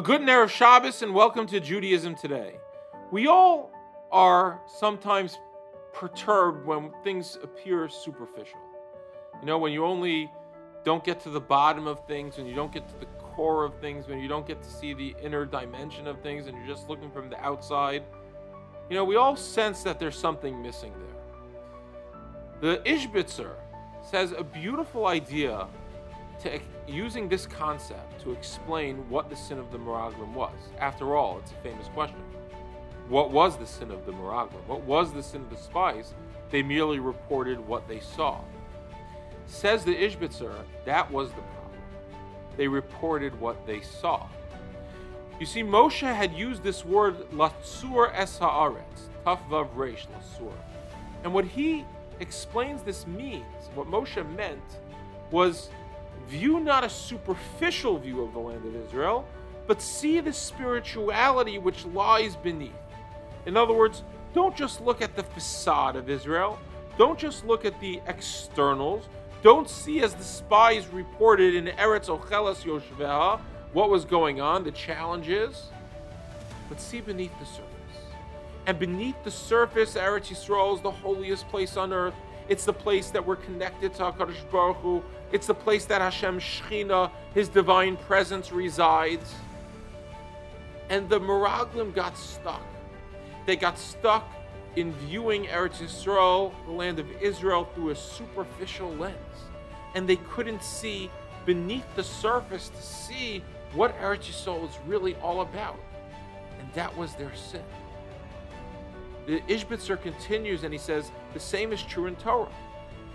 good Erev Shabbos and welcome to Judaism Today. We all are sometimes perturbed when things appear superficial. You know, when you only don't get to the bottom of things, when you don't get to the core of things, when you don't get to see the inner dimension of things, and you're just looking from the outside. You know, we all sense that there's something missing there. The Ishbitzer says a beautiful idea to using this concept to explain what the sin of the Meraglim was. After all, it's a famous question. What was the sin of the Meraglim? What was the sin of the spies? They merely reported what they saw. Says the Ishbitzer, that was the problem. They reported what they saw. You see, Moshe had used this word latsur es haaretz, taf vav reish latsur. And what he explains this means, what Moshe meant, was view not a superficial view of the land of Israel, but see the spirituality which lies beneath. In other words, don't just look at the facade of Israel, don't just look at the externals, don't see as the spies reported in Eretz Ochelas Yoshveha what was going on, the challenges, but see beneath the surface. And beneath the surface, Eretz Yisrael is the holiest place on earth. It's the place that we're connected to HaKadosh Baruch Hu. It's the place that Hashem Shechina, His divine presence, resides. And the Meraglim got stuck. They got stuck in viewing Eretz Yisrael, the land of Israel, through a superficial lens. And they couldn't see beneath the surface to see what Eretz Yisrael was really all about. And that was their sin. The Ishbitzer continues and he says, the same is true in Torah.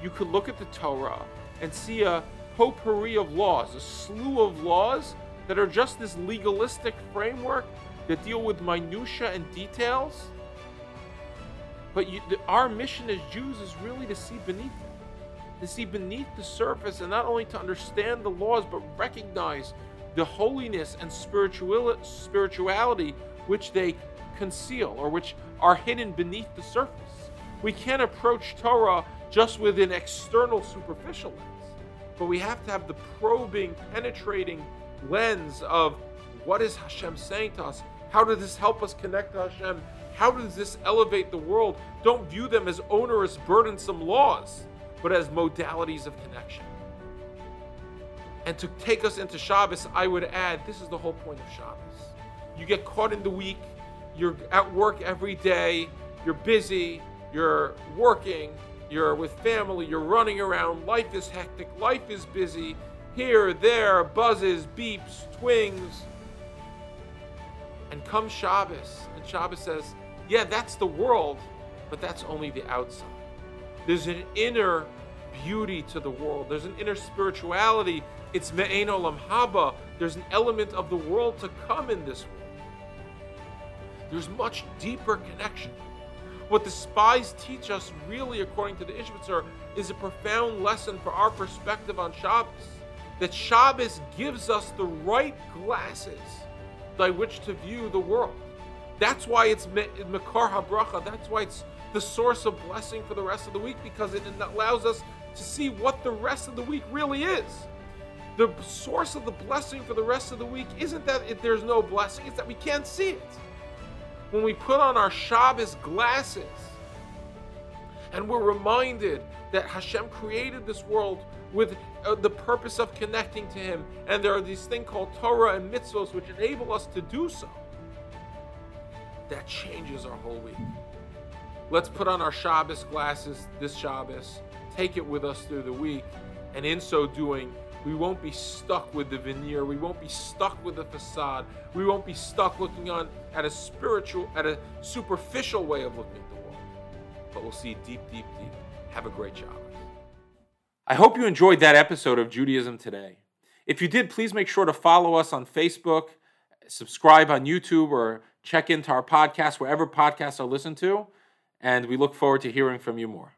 You could look at the Torah and see a potpourri of laws, a slew of laws that are just this legalistic framework that deal with minutia and details. But you, the, our mission as Jews is really to see beneath it, to see beneath the surface, and not only to understand the laws, but recognize the holiness and spirituality which they conceal or which are hidden beneath the surface. We can't approach Torah just with an external, superficial lens, but we have to have the probing, penetrating lens of what is Hashem saying to us? How does this help us connect to Hashem? How does this elevate the world? Don't view them as onerous, burdensome laws, but as modalities of connection. And to take us into Shabbos, I would add this is the whole point of Shabbos. You get caught in the week, you're at work every day, you're busy, you're working, you're with family, you're running around, life is hectic, life is busy, here, there, buzzes, beeps, twings. And come Shabbos, and Shabbos says, yeah, that's the world, but that's only the outside. There's an inner beauty to the world. There's an inner spirituality. It's me'en olam haba. There's an element of the world to come in this world. There's much deeper connection. What the spies teach us, really, according to the Ishbitzer, is a profound lesson for our perspective on Shabbos. That Shabbos gives us the right glasses by which to view the world. That's why it's Mekor HaBracha. That's why it's the source of blessing for the rest of the week because it allows us to see what the rest of the week really is. The source of the blessing for the rest of the week isn't that there's no blessing, it's that we can't see it when we put on our Shabbos glasses and we're reminded that Hashem created this world with uh, the purpose of connecting to Him, and there are these things called Torah and mitzvos which enable us to do so, that changes our whole week. Let's put on our Shabbos glasses this Shabbos, take it with us through the week, and in so doing, we won't be stuck with the veneer. We won't be stuck with the facade. We won't be stuck looking on at a spiritual, at a superficial way of looking at the world. But we'll see deep, deep, deep. Have a great job. I hope you enjoyed that episode of Judaism Today. If you did, please make sure to follow us on Facebook, subscribe on YouTube, or check into our podcast wherever podcasts are listened to. And we look forward to hearing from you more.